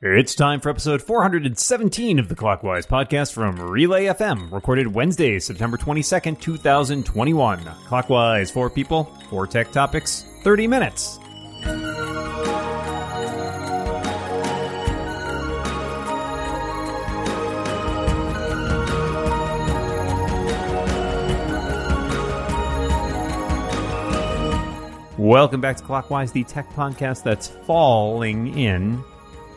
It's time for episode 417 of the Clockwise podcast from Relay FM, recorded Wednesday, September 22nd, 2021. Clockwise, four people, four tech topics, 30 minutes. Welcome back to Clockwise, the tech podcast that's falling in.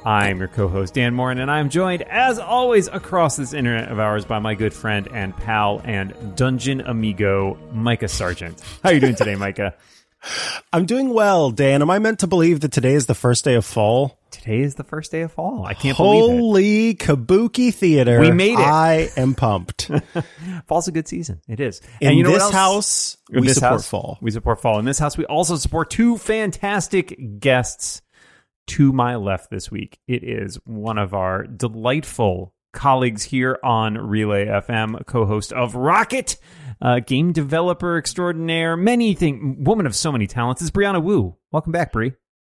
I'm your co-host Dan Moren, and I'm joined, as always, across this internet of ours by my good friend and pal and dungeon amigo, Micah Sargent. How are you doing today, Micah? I'm doing well, Dan. Am I meant to believe that today is the first day of fall? Today is the first day of fall. I can't believe it. Holy kabuki theater. We made it. I am pumped. Fall's a good season. It is. In and you know what this else? house, we this support house, fall. We support fall. In this house, we also support two fantastic guests to my left this week. It is one of our delightful colleagues here on Relay FM, co-host of Rocket, uh, game developer extraordinaire, many things, woman of so many talents. Is Brianna Wu. Welcome back, Bri.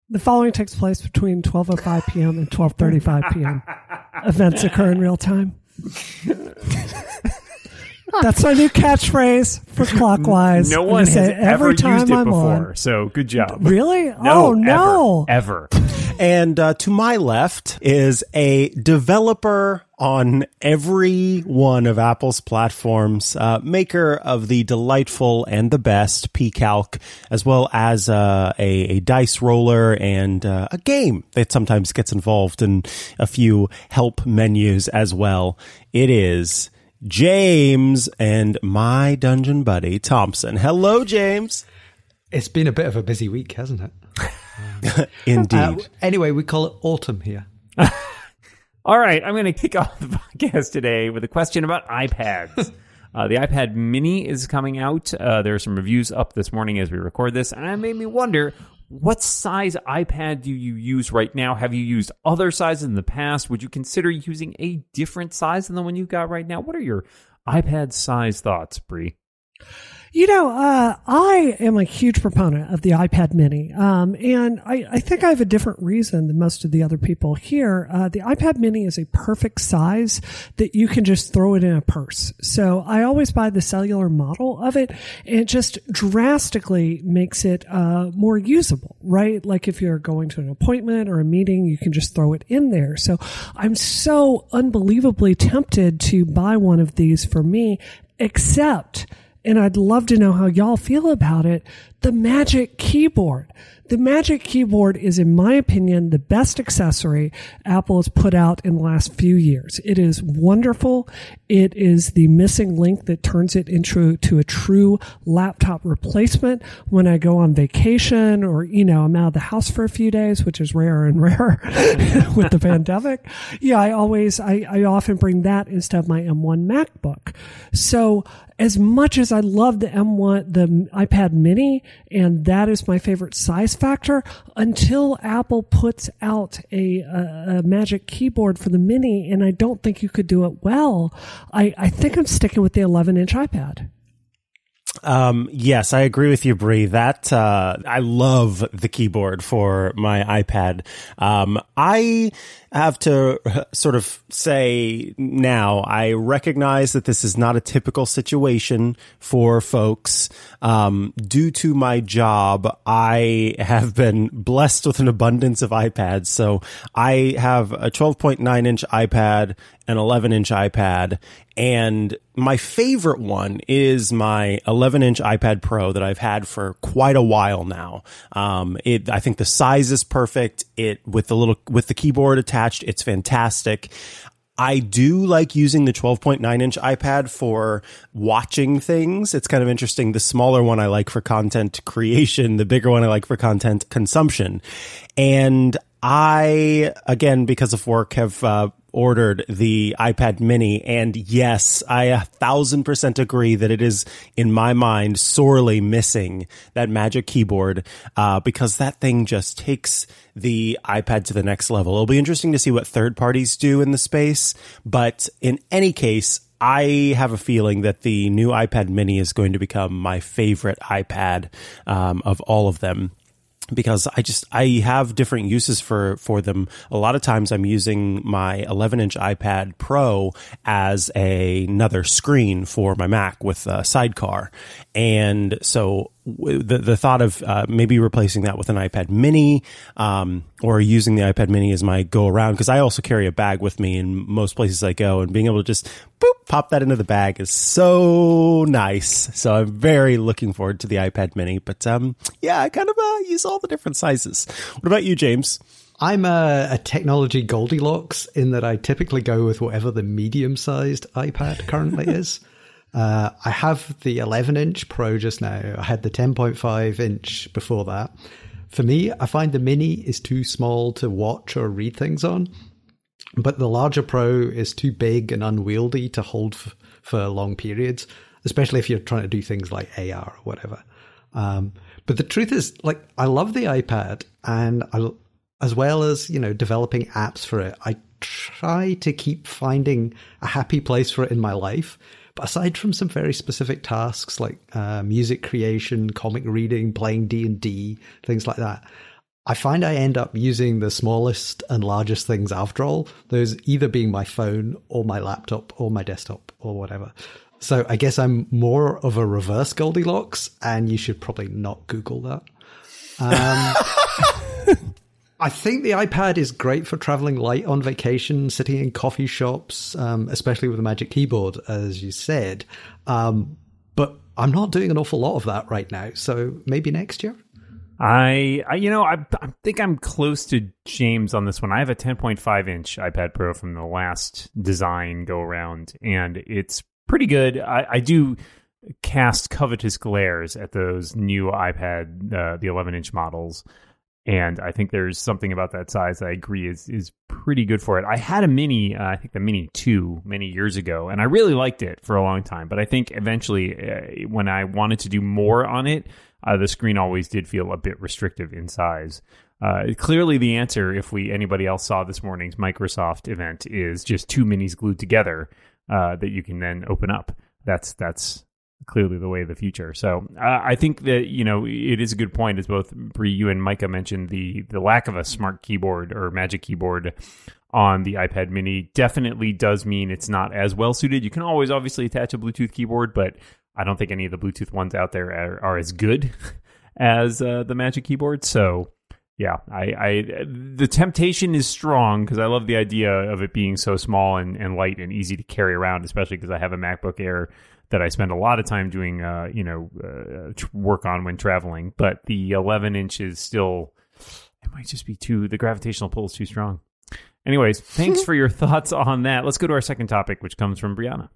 The following takes place between 12:05 p.m. and 12:35 p.m. Events occur in real time. That's my new catchphrase for clockwise. No I'm one has say ever every time used it I'm before, on. so good job. Really? No, oh no! ever, ever. And uh, to my left is a developer on every one of Apple's platforms, uh, maker of the delightful and the best PCalc, as well as uh, a, a dice roller and uh, a game that sometimes gets involved in a few help menus as well. It is James and my dungeon buddy Thompson. Hello, James. It's been a bit of a busy week, hasn't it? Indeed. Uh, anyway, we call it autumn here. All right, I'm going to kick off the podcast today with a question about iPads. uh, the iPad Mini is coming out. Uh, there are some reviews up this morning as we record this, and it made me wonder what size iPad do you use right now? Have you used other sizes in the past? Would you consider using a different size than the one you've got right now? What are your iPad size thoughts, Bree? You know, uh, I am a huge proponent of the iPad Mini, um, and I, I think I have a different reason than most of the other people here. Uh, the iPad Mini is a perfect size that you can just throw it in a purse. So I always buy the cellular model of it, and it just drastically makes it uh, more usable, right? Like if you're going to an appointment or a meeting, you can just throw it in there. So I'm so unbelievably tempted to buy one of these for me, except and I'd love to know how y'all feel about it. The Magic Keyboard. The Magic Keyboard is, in my opinion, the best accessory Apple has put out in the last few years. It is wonderful. It is the missing link that turns it into to a true laptop replacement when I go on vacation or, you know, I'm out of the house for a few days, which is rarer and rarer with the pandemic. Yeah, I always, I, I often bring that instead of my M1 MacBook. So as much as I love the M1, the iPad mini, and that is my favorite size factor, until Apple puts out a, a, a magic keyboard for the mini, and I don't think you could do it well, I, I think I'm sticking with the 11 inch iPad. Um, yes, I agree with you, Bree. That uh, I love the keyboard for my iPad. Um, I have to sort of say now, I recognize that this is not a typical situation for folks. Um, due to my job, I have been blessed with an abundance of iPads. So I have a 12.9 inch iPad, an 11 inch iPad, and my favorite one is my 11 inch iPad Pro that I've had for quite a while now. Um, it, I think the size is perfect. It, with the little, with the keyboard attached, it's fantastic. I do like using the 12.9 inch iPad for watching things. It's kind of interesting. The smaller one I like for content creation, the bigger one I like for content consumption. And I, again, because of work, have, uh, ordered the iPad mini. And yes, I a thousand percent agree that it is, in my mind, sorely missing that magic keyboard, uh, because that thing just takes the iPad to the next level. It'll be interesting to see what third parties do in the space. But in any case, I have a feeling that the new iPad mini is going to become my favorite iPad, um, of all of them. Because I just I have different uses for for them. A lot of times I'm using my 11 inch iPad Pro as a, another screen for my Mac with a sidecar, and so the the thought of uh, maybe replacing that with an iPad Mini, um, or using the iPad Mini as my go around because I also carry a bag with me in most places I go, and being able to just boop pop that into the bag is so nice. So I'm very looking forward to the iPad Mini. But um, yeah, I kind of uh, use all the different sizes. What about you, James? I'm a, a, technology Goldilocks in that I typically go with whatever the medium sized iPad currently is. Uh, I have the 11 inch Pro just now. I had the 10.5 inch before that. For me, I find the Mini is too small to watch or read things on, but the larger Pro is too big and unwieldy to hold f- for long periods, especially if you're trying to do things like AR or whatever. Um, but the truth is, like, I love the iPad, and I, as well as you know developing apps for it, I try to keep finding a happy place for it in my life but aside from some very specific tasks like uh, music creation, comic reading, playing D and D, things like that, I find I end up using the smallest and largest things after all. Those either being my phone or my laptop or my desktop or whatever. So I guess I'm more of a reverse Goldilocks, and you should probably not Google that. Um, I think the iPad is great for traveling light on vacation, sitting in coffee shops, um, especially with a Magic Keyboard, as you said. Um, but I'm not doing an awful lot of that right now, so maybe next year. I, I you know, I, I think I'm close to James on this one. I have a 10.5 inch iPad Pro from the last design go around, and it's pretty good. I, I do cast covetous glares at those new iPad, uh, the 11 inch models and I think there's something about that size I agree is is pretty good for it. I had a mini, uh, I think the mini two many years ago, and I really liked it for a long time. But I think eventually, uh, when I wanted to do more on it, uh, the screen always did feel a bit restrictive in size. Uh, clearly, the answer, if we anybody else saw this morning's Microsoft event, is just two minis glued together uh, that you can then open up. That's that's clearly the way of the future. So uh, I think that you know it is a good point, as both Brie, you and Micah mentioned the the lack of a smart keyboard or Magic Keyboard on the iPad Mini definitely does mean it's not as well suited. You can always obviously attach a Bluetooth keyboard, but I don't think any of the Bluetooth ones out there are, are as good as uh, the Magic Keyboard. So yeah, I, I the temptation is strong because I love the idea of it being so small and, and light and easy to carry around, especially because I have a MacBook Air that I spend a lot of time doing, uh, you know, uh, work on when traveling. But the 11 inch is still, it might just be too, the gravitational pull is too strong. Anyways, thanks for your thoughts on that. Let's go to our second topic, which comes from Brianna.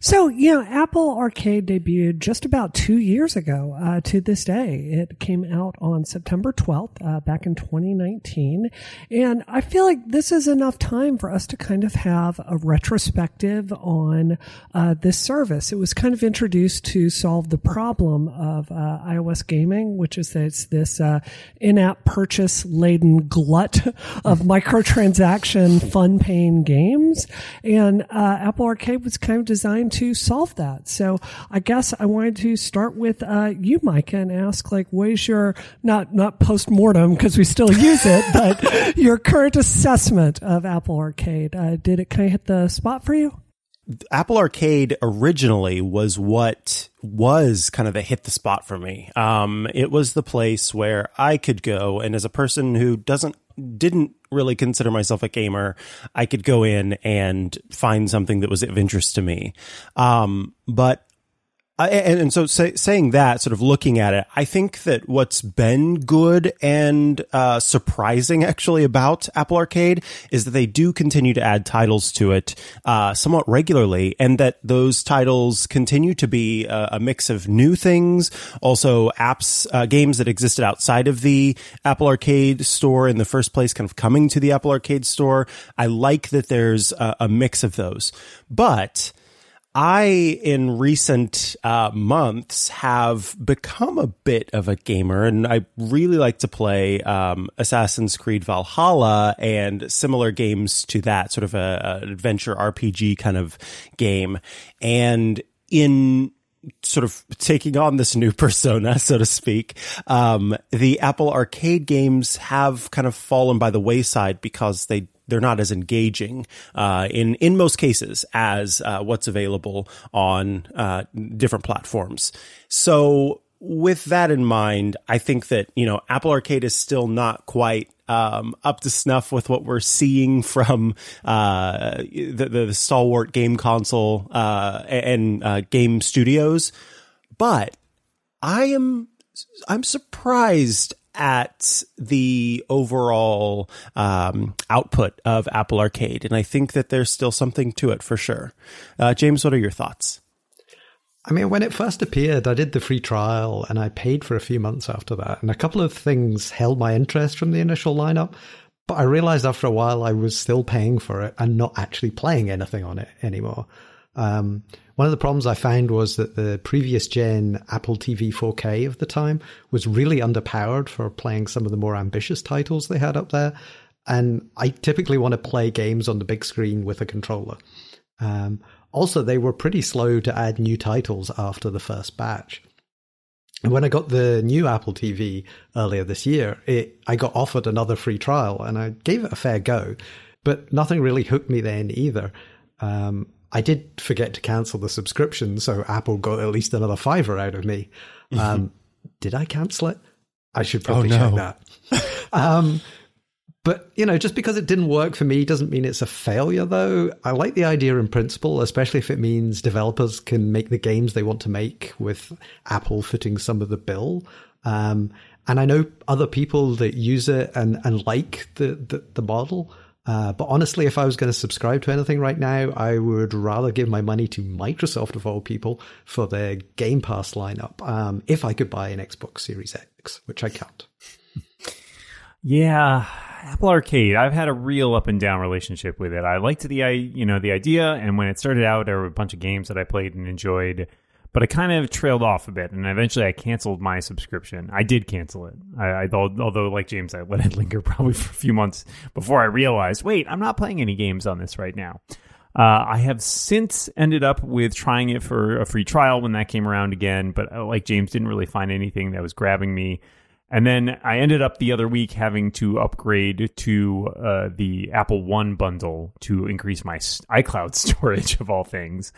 So, you know, Apple Arcade debuted just about two years ago uh, to this day. It came out on September 12th, uh, back in 2019. And I feel like this is enough time for us to kind of have a retrospective on uh, this service. It was kind of introduced to solve the problem of uh, iOS gaming, which is that it's this uh, in app purchase laden glut of microtransaction fun paying games. And uh, Apple Arcade was kind of designed to solve that. So I guess I wanted to start with uh, you, Micah, and ask like, what is your not not post mortem because we still use it, but your current assessment of Apple Arcade? Uh, did it kind of hit the spot for you? Apple Arcade originally was what was kind of the hit the spot for me. Um, it was the place where I could go, and as a person who doesn't didn't really consider myself a gamer, I could go in and find something that was of interest to me. Um, but and, and, so say, saying that, sort of looking at it, I think that what's been good and uh, surprising actually about Apple Arcade is that they do continue to add titles to it uh, somewhat regularly, and that those titles continue to be a, a mix of new things, also apps, uh, games that existed outside of the Apple Arcade store in the first place, kind of coming to the Apple Arcade store. I like that there's a, a mix of those, but I, in recent uh, months, have become a bit of a gamer, and I really like to play um, Assassin's Creed Valhalla and similar games to that, sort of a, a adventure RPG kind of game. And in sort of taking on this new persona, so to speak, um, the Apple Arcade games have kind of fallen by the wayside because they they're not as engaging uh, in in most cases as uh, what's available on uh, different platforms. So with that in mind, I think that you know Apple Arcade is still not quite um, up to snuff with what we're seeing from uh, the, the, stalwart game console uh, and uh, game studios, but I am I'm surprised at the overall um, output of Apple Arcade, and I think that there's still something to it for sure. Uh, James, what are your thoughts? I mean, when it first appeared, I did the free trial and I paid for a few months after that. And a couple of things held my interest from the initial lineup. But I realized after a while I was still paying for it and not actually playing anything on it anymore. Um, one of the problems I found was that the previous gen Apple TV 4K of the time was really underpowered for playing some of the more ambitious titles they had up there. And I typically want to play games on the big screen with a controller. Um, also, they were pretty slow to add new titles after the first batch. And when I got the new Apple TV earlier this year, it, I got offered another free trial and I gave it a fair go, but nothing really hooked me then either. Um, I did forget to cancel the subscription, so Apple got at least another fiver out of me. Mm-hmm. Um, did I cancel it? I should probably oh, no. check that. um, but, you know, just because it didn't work for me doesn't mean it's a failure, though. I like the idea in principle, especially if it means developers can make the games they want to make with Apple footing some of the bill. Um, and I know other people that use it and, and like the, the, the model. Uh, but honestly, if I was going to subscribe to anything right now, I would rather give my money to Microsoft of all people for their Game Pass lineup. Um, if I could buy an Xbox Series X, which I can't. Yeah, Apple Arcade, I've had a real up and down relationship with it. I liked the I, you know the idea, and when it started out, there were a bunch of games that I played and enjoyed, but I kind of trailed off a bit, and eventually I canceled my subscription. I did cancel it. I, I although like James, I let it linger probably for a few months before I realized, wait, I'm not playing any games on this right now. Uh, I have since ended up with trying it for a free trial when that came around again, but uh, like James, didn't really find anything that was grabbing me. And then I ended up the other week having to upgrade to uh, the Apple One bundle to increase my iCloud storage of all things.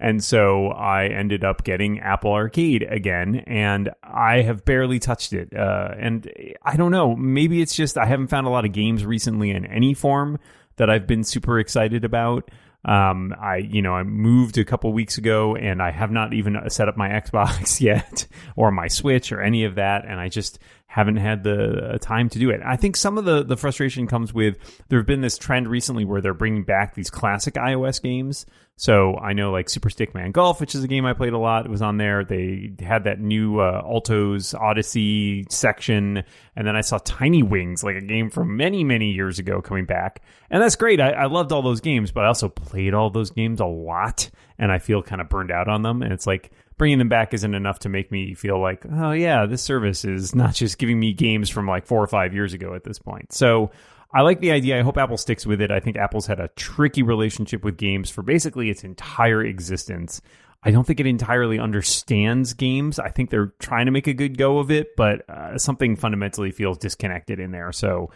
And so I ended up getting Apple Arcade again, and I have barely touched it. Uh, and I don't know, maybe it's just I haven't found a lot of games recently in any form that I've been super excited about. Um, I, you know, I moved a couple weeks ago and I have not even set up my Xbox yet or my Switch or any of that. And I just haven't had the uh, time to do it. I think some of the, the frustration comes with there have been this trend recently where they're bringing back these classic iOS games. So I know like Super Stickman Golf, which is a game I played a lot, was on there. They had that new uh, Alto's Odyssey section. And then I saw Tiny Wings, like a game from many, many years ago coming back. And that's great. I, I loved all those games, but I also played all those games a lot and I feel kind of burned out on them. And it's like, bringing them back isn't enough to make me feel like, oh yeah, this service is not just giving me games from like four or five years ago at this point. So I like the idea. I hope Apple sticks with it. I think Apple's had a tricky relationship with games for basically its entire existence. I don't think it entirely understands games. I think they're trying to make a good go of it, but uh, something fundamentally feels disconnected in there. So,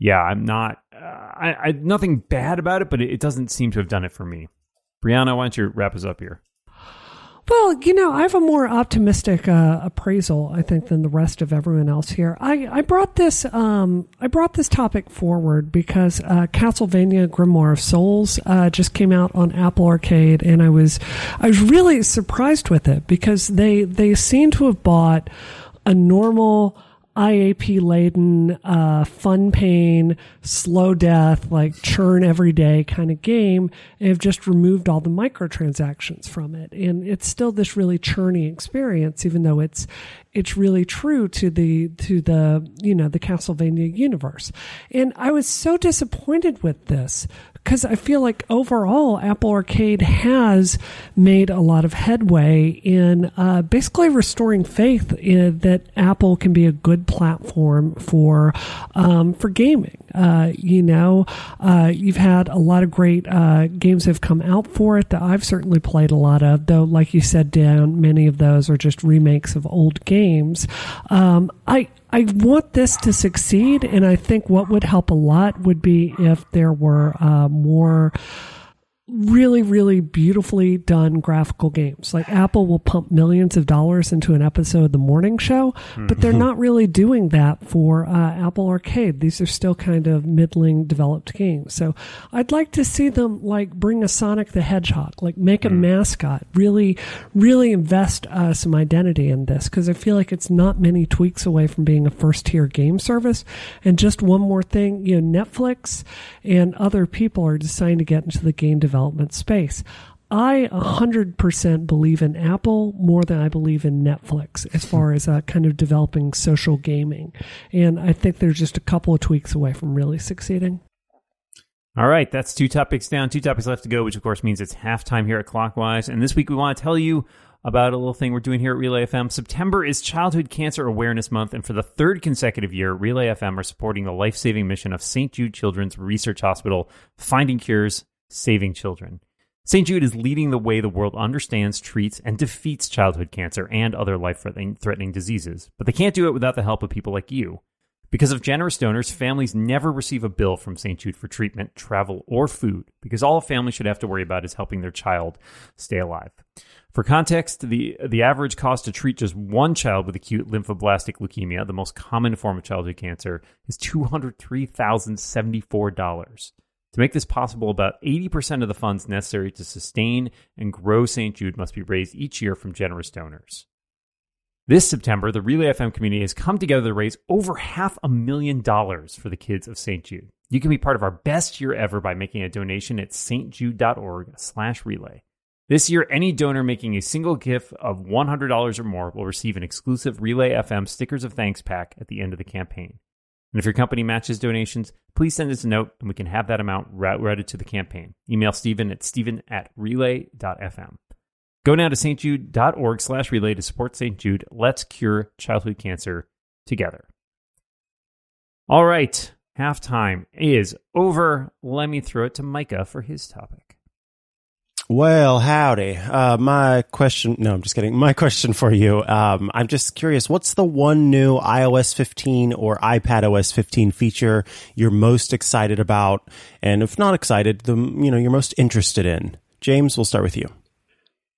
yeah, I'm not. Uh, I, I nothing bad about it, but it, it doesn't seem to have done it for me. Brianna, why don't you wrap us up here? Well, you know, I have a more optimistic uh, appraisal, I think, than the rest of everyone else here. I, I brought this um, I brought this topic forward because uh, Castlevania Grimoire of Souls uh, just came out on Apple Arcade, and I was I was really surprised with it because they they seem to have bought a normal IAP laden, uh, fun pain, slow death, like churn every day kind of game, and have just removed all the microtransactions from it. And it's still this really churning experience, even though it's it's really true to the to the you know the Castlevania universe. And I was so disappointed with this because I feel like overall Apple Arcade has made a lot of headway in uh, basically restoring faith in, that Apple can be a good platform for um, for gaming. Uh, you know, uh, you've had a lot of great uh, games have come out for it that I've certainly played a lot of, though, like you said, Dan, many of those are just remakes of old games. Um, I, I want this to succeed, and I think what would help a lot would be if there were uh, more really, really beautifully done graphical games. Like Apple will pump millions of dollars into an episode of the morning show, but they're not really doing that for uh, Apple Arcade. These are still kind of middling developed games. So I'd like to see them like bring a Sonic the Hedgehog, like make a mascot, really, really invest uh, some identity in this because I feel like it's not many tweaks away from being a first tier game service. And just one more thing, you know, Netflix and other people are deciding to get into the game development space. I 100% believe in Apple more than I believe in Netflix as far as uh, kind of developing social gaming. And I think they're just a couple of tweaks away from really succeeding. All right, that's two topics down, two topics left to go, which of course means it's halftime here at Clockwise. And this week we want to tell you about a little thing we're doing here at Relay FM. September is Childhood Cancer Awareness Month, and for the third consecutive year, Relay FM are supporting the life saving mission of St. Jude Children's Research Hospital, finding cures, saving children. St. Jude is leading the way the world understands, treats, and defeats childhood cancer and other life threatening diseases. But they can't do it without the help of people like you. Because of generous donors, families never receive a bill from St. Jude for treatment, travel, or food, because all a family should have to worry about is helping their child stay alive. For context, the, the average cost to treat just one child with acute lymphoblastic leukemia, the most common form of childhood cancer, is $203,074. To make this possible, about 80% of the funds necessary to sustain and grow St. Jude must be raised each year from generous donors. This September, the Relay FM community has come together to raise over half a million dollars for the kids of St. Jude. You can be part of our best year ever by making a donation at stjude.org/relay. This year, any donor making a single gift of $100 or more will receive an exclusive Relay FM Stickers of Thanks pack at the end of the campaign. And if your company matches donations, please send us a note and we can have that amount routed to the campaign. Email Stephen at stephen at relay.fm. Go now to stjude.org slash relay to support St. Jude. Let's cure childhood cancer together. All right, halftime is over. Let me throw it to Micah for his topic. Well, howdy. Uh, my question, no, I'm just kidding. My question for you, um, I'm just curious, what's the one new iOS 15 or iPad OS 15 feature you're most excited about? And if not excited, the, you know, you're most interested in? James, we'll start with you.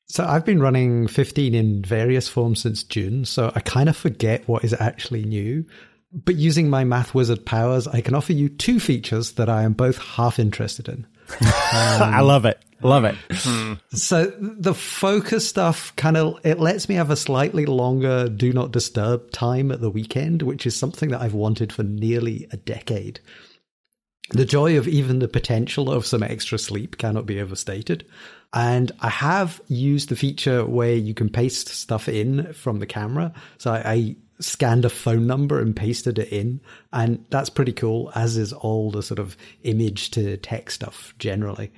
So I've been running 15 in various forms since June, so I kind of forget what is actually new. But using my Math Wizard powers, I can offer you two features that I am both half interested in. Um, I love it. Love it. Hmm. So the focus stuff kind of it lets me have a slightly longer do not disturb time at the weekend, which is something that I've wanted for nearly a decade. The joy of even the potential of some extra sleep cannot be overstated. And I have used the feature where you can paste stuff in from the camera. So I, I scanned a phone number and pasted it in. And that's pretty cool, as is all the sort of image to text stuff generally.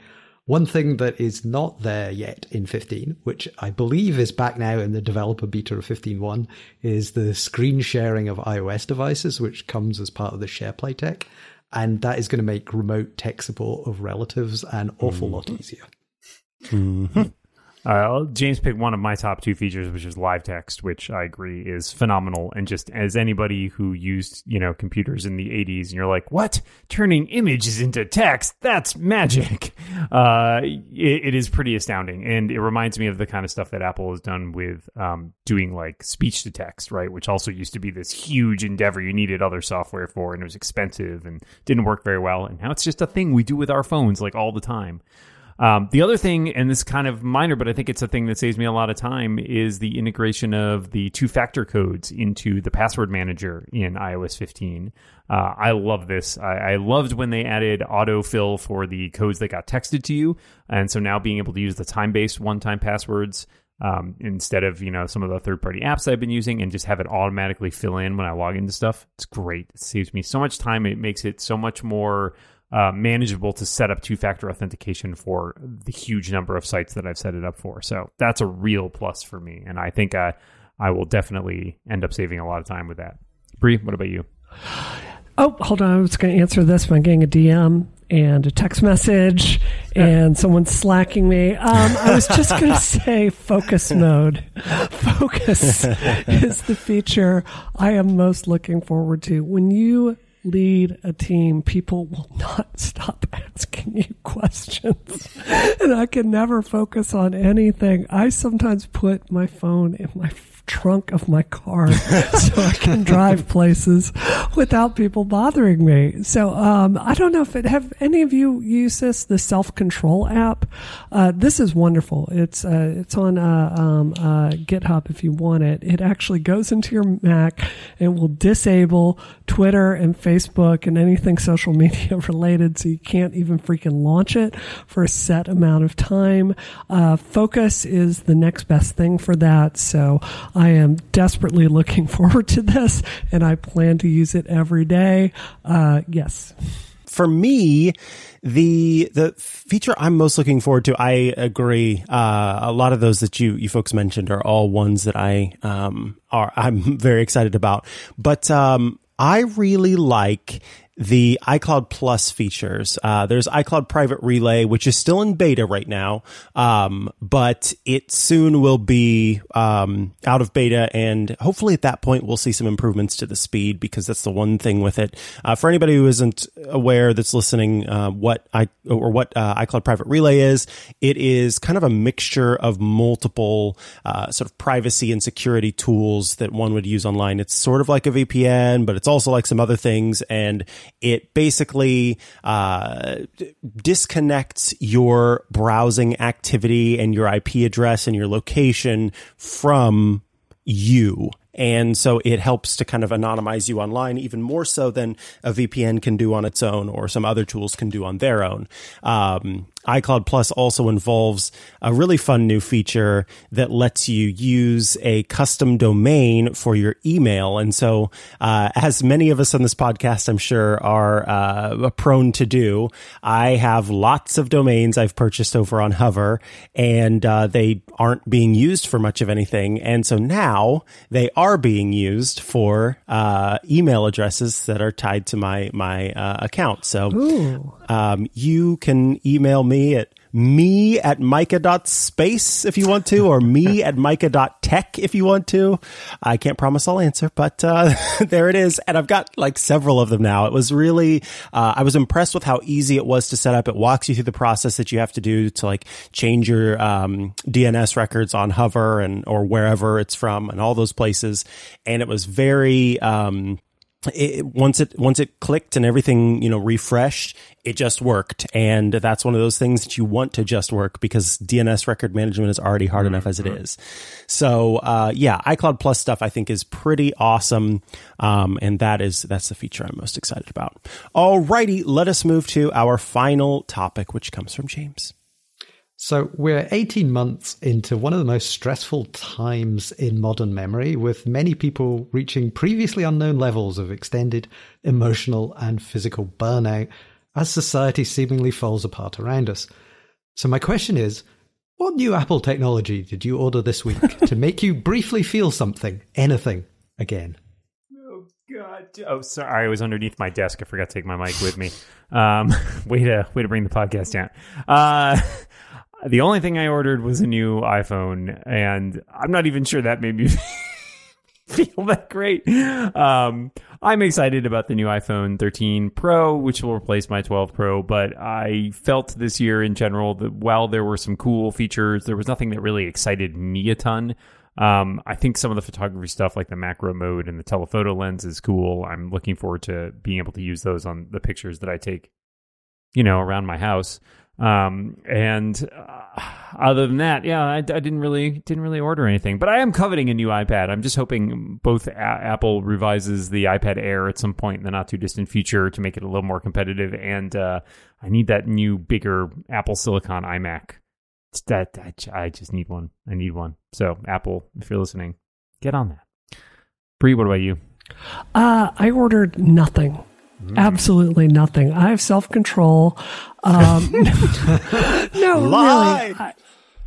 One thing that is not there yet in 15, which I believe is back now in the developer beta of 15.1, is the screen sharing of iOS devices, which comes as part of the SharePlay tech. And that is going to make remote tech support of relatives an awful mm. lot easier. Mm-hmm. Uh, James picked one of my top two features, which is live text, which I agree is phenomenal. And just as anybody who used, you know, computers in the 80s, and you're like, what? Turning images into text? That's magic. Uh, it, it is pretty astounding. And it reminds me of the kind of stuff that Apple has done with um, doing like speech to text, right? Which also used to be this huge endeavor you needed other software for, and it was expensive and didn't work very well. And now it's just a thing we do with our phones like all the time. Um, the other thing, and this is kind of minor, but I think it's a thing that saves me a lot of time, is the integration of the two factor codes into the password manager in iOS 15. Uh, I love this. I, I, loved when they added autofill for the codes that got texted to you. And so now being able to use the time based one time passwords um, instead of you know some of the third party apps I've been using and just have it automatically fill in when I log into stuff. It's great. It saves me so much time. It makes it so much more uh, manageable to set up two factor authentication for the huge number of sites that I've set it up for. So that's a real plus for me. And I think uh, I will definitely end up saving a lot of time with that. Bree, what about you? Oh, hold on. I was going to answer this by getting a DM and a text message and someone slacking me. Um, I was just going to say focus mode. Focus is the feature I am most looking forward to. When you lead a team, people will not stop asking you questions. and I can never focus on anything. I sometimes put my phone in my trunk of my car so I can drive places without people bothering me. So um, I don't know if it have any of you used this the self control app. Uh, this is wonderful. It's uh, it's on uh, um, uh, GitHub if you want it. It actually goes into your Mac and will disable Twitter and Facebook and anything social media related, so you can't even freaking launch it for a set amount of time. Uh, Focus is the next best thing for that. So I am desperately looking forward to this, and I plan to use it every day. Uh, yes. For me, the the feature I'm most looking forward to, I agree. Uh, a lot of those that you you folks mentioned are all ones that I um are I'm very excited about. But um, I really like the iCloud Plus features. Uh, there's iCloud Private Relay, which is still in beta right now, um, but it soon will be um, out of beta, and hopefully at that point we'll see some improvements to the speed because that's the one thing with it. Uh, for anybody who isn't aware that's listening, uh, what I or what uh, iCloud Private Relay is, it is kind of a mixture of multiple uh, sort of privacy and security tools that one would use online. It's sort of like a VPN, but it's also like some other things and it basically uh, disconnects your browsing activity and your IP address and your location from you. And so it helps to kind of anonymize you online even more so than a VPN can do on its own or some other tools can do on their own. Um, iCloud Plus also involves a really fun new feature that lets you use a custom domain for your email. And so, uh, as many of us on this podcast, I'm sure, are uh, prone to do, I have lots of domains I've purchased over on Hover, and uh, they aren't being used for much of anything. And so now they are being used for uh, email addresses that are tied to my my uh, account. So um, you can email me at me at micah.space if you want to, or me at micah.tech if you want to. I can't promise I'll answer, but uh, there it is. And I've got like several of them now. It was really, uh, I was impressed with how easy it was to set up. It walks you through the process that you have to do to like change your um, DNS records on Hover and or wherever it's from and all those places. And it was very, um, it, once it once it clicked and everything you know refreshed it just worked. And that's one of those things that you want to just work because dns record management is already hard enough as it is. So uh, yeah icloud plus stuff i think is pretty awesome. Um, and that is that's the feature i'm most excited about. Alrighty let us move to our final topic which comes from james so we're 18 months into one of the most stressful times in modern memory, with many people reaching previously unknown levels of extended emotional and physical burnout as society seemingly falls apart around us. So my question is, what new Apple technology did you order this week to make you briefly feel something, anything, again? Oh God! Oh, sorry, I was underneath my desk. I forgot to take my mic with me. Um, way to way to bring the podcast down. Uh, the only thing I ordered was a new iPhone, and I'm not even sure that made me feel that great. Um, I'm excited about the new iPhone 13 Pro, which will replace my 12 Pro, but I felt this year in general that while there were some cool features, there was nothing that really excited me a ton. Um, I think some of the photography stuff, like the macro mode and the telephoto lens, is cool. I'm looking forward to being able to use those on the pictures that I take, you know, around my house. Um, and uh, other than that, yeah, I, I, didn't really didn't really order anything. But I am coveting a new iPad. I'm just hoping both a- Apple revises the iPad Air at some point in the not too distant future to make it a little more competitive. And uh, I need that new bigger Apple Silicon iMac. that, that I just need one. I need one. So Apple, if you're listening, get on that. Brie, what about you? Uh, I ordered nothing. Mm. Absolutely nothing. I have self control. Um, no, really. I,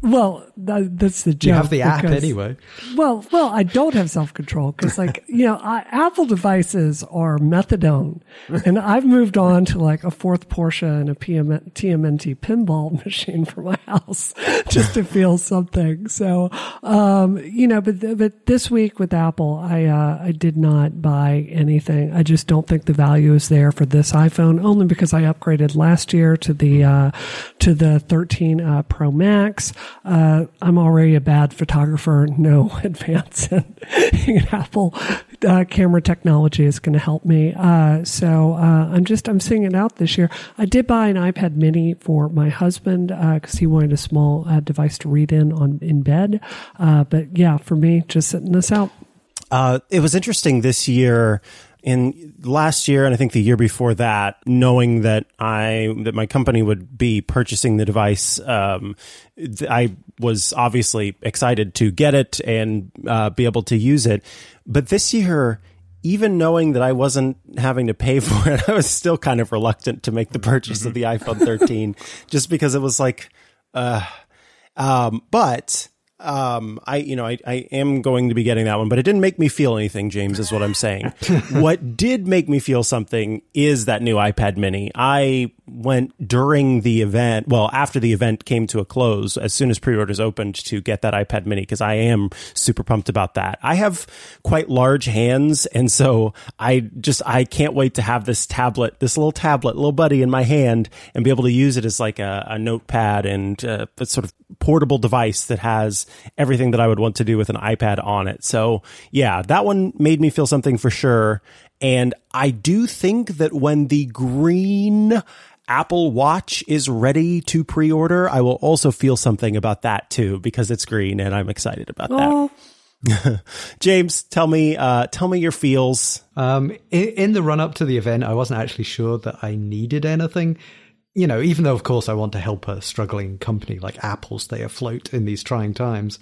Well, that, that's the joke. You have the app because- anyway. Well, well, I don't have self control because, like, you know, I, Apple devices are methadone, and I've moved on to like a fourth Porsche and a PM, TMNT pinball machine for my house just to feel something. So, um, you know, but but this week with Apple, I uh, I did not buy anything. I just don't think the value is there for this iPhone, only because I upgraded last year to the uh, to the 13 uh, Pro Max. Uh, I'm already a bad photographer. No advance in, in Apple uh, camera technology is going to help me. Uh, so uh, I'm just I'm seeing it out this year. I did buy an iPad Mini for my husband because he wanted a small uh, device to read in on in bed. Uh, but yeah, for me, just sitting this out. Uh, it was interesting this year in last year and I think the year before that, knowing that I that my company would be purchasing the device, um, th- I was obviously excited to get it and uh, be able to use it. But this year, even knowing that I wasn't having to pay for it, I was still kind of reluctant to make the purchase of the iPhone 13, just because it was like, uh, um, but um, I, you know, I, I am going to be getting that one, but it didn't make me feel anything, James, is what I'm saying. what did make me feel something is that new iPad mini. I went during the event, well, after the event came to a close, as soon as pre-orders opened to get that iPad mini, because I am super pumped about that. I have quite large hands. And so I just, I can't wait to have this tablet, this little tablet, little buddy in my hand and be able to use it as like a, a notepad and uh, a sort of portable device that has everything that I would want to do with an iPad on it. So yeah, that one made me feel something for sure. And I do think that when the green Apple Watch is ready to pre-order, I will also feel something about that too because it's green and I'm excited about Oh, that. James, tell me, uh, tell me your feels. Um, in, in the run up to the event, I wasn't actually sure that I needed anything. You know, even though, of course, I want to help a struggling company like Apple stay afloat in these trying times.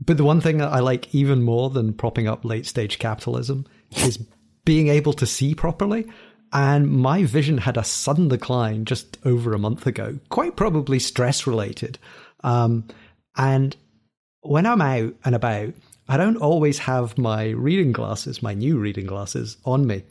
But the one thing that I like even more than propping up late stage capitalism is being able to see properly. And my vision had a sudden decline just over a month ago, quite probably stress related. Um, and when I'm out and about, I don't always have my reading glasses, my new reading glasses on me.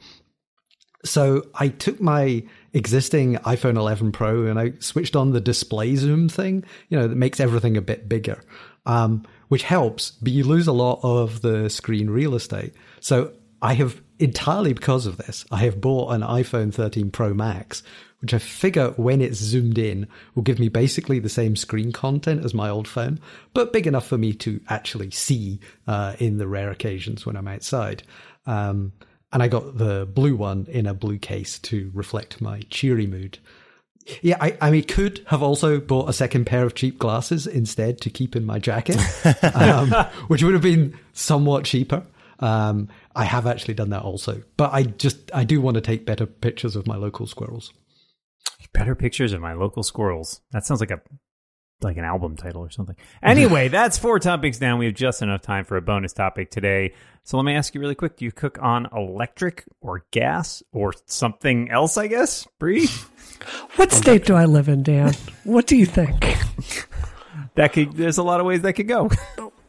So I took my existing iPhone 11 Pro and I switched on the display zoom thing, you know, that makes everything a bit bigger, um, which helps, but you lose a lot of the screen real estate. So I have entirely because of this, I have bought an iPhone 13 Pro Max, which I figure when it's zoomed in will give me basically the same screen content as my old phone, but big enough for me to actually see uh, in the rare occasions when I'm outside. Um, and I got the blue one in a blue case to reflect my cheery mood. Yeah, I, I mean, could have also bought a second pair of cheap glasses instead to keep in my jacket, um, which would have been somewhat cheaper. Um, I have actually done that also, but I just I do want to take better pictures of my local squirrels. Better pictures of my local squirrels. That sounds like a like an album title or something. Anyway, that's four topics down. We have just enough time for a bonus topic today. So let me ask you really quick: Do you cook on electric or gas or something else? I guess, Bree. what state do I live in, Dan? What do you think? That could. There's a lot of ways that could go.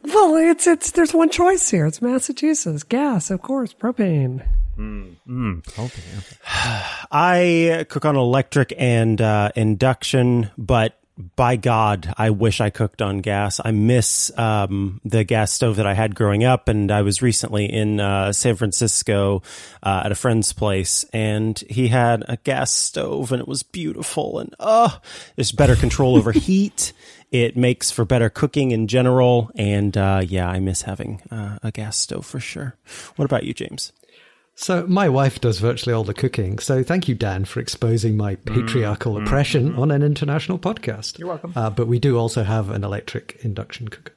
Well, it's it's there's one choice here. It's Massachusetts. Gas, of course, propane. Mm, okay. I cook on electric and uh, induction, but by God, I wish I cooked on gas. I miss um, the gas stove that I had growing up, and I was recently in uh, San Francisco uh, at a friend's place, and he had a gas stove, and it was beautiful, and oh, there's better control over heat. It makes for better cooking in general, and uh, yeah, I miss having uh, a gas stove for sure. What about you, James? So my wife does virtually all the cooking. So thank you, Dan, for exposing my patriarchal oppression on an international podcast. You're welcome. Uh, but we do also have an electric induction cooker.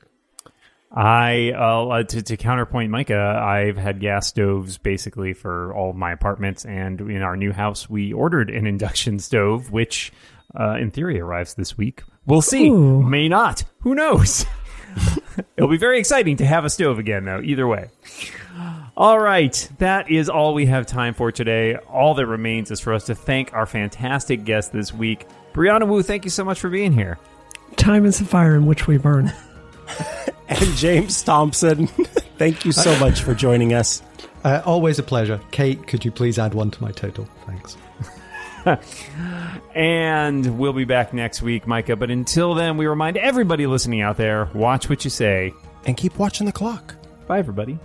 I uh, to, to counterpoint Micah, I've had gas stoves basically for all of my apartments, and in our new house, we ordered an induction stove, which uh, in theory arrives this week. We'll see, Ooh. may not. Who knows? It'll be very exciting to have a stove again, though. Either way. All right, that is all we have time for today. All that remains is for us to thank our fantastic guest this week, Brianna Wu. Thank you so much for being here. Time is the fire in which we burn. And James Thompson, thank you so much for joining us. Uh, always a pleasure. Kate, could you please add one to my total? Thanks. And we'll be back next week, Micah. But until then, we remind everybody listening out there watch what you say. And keep watching the clock. Bye, everybody.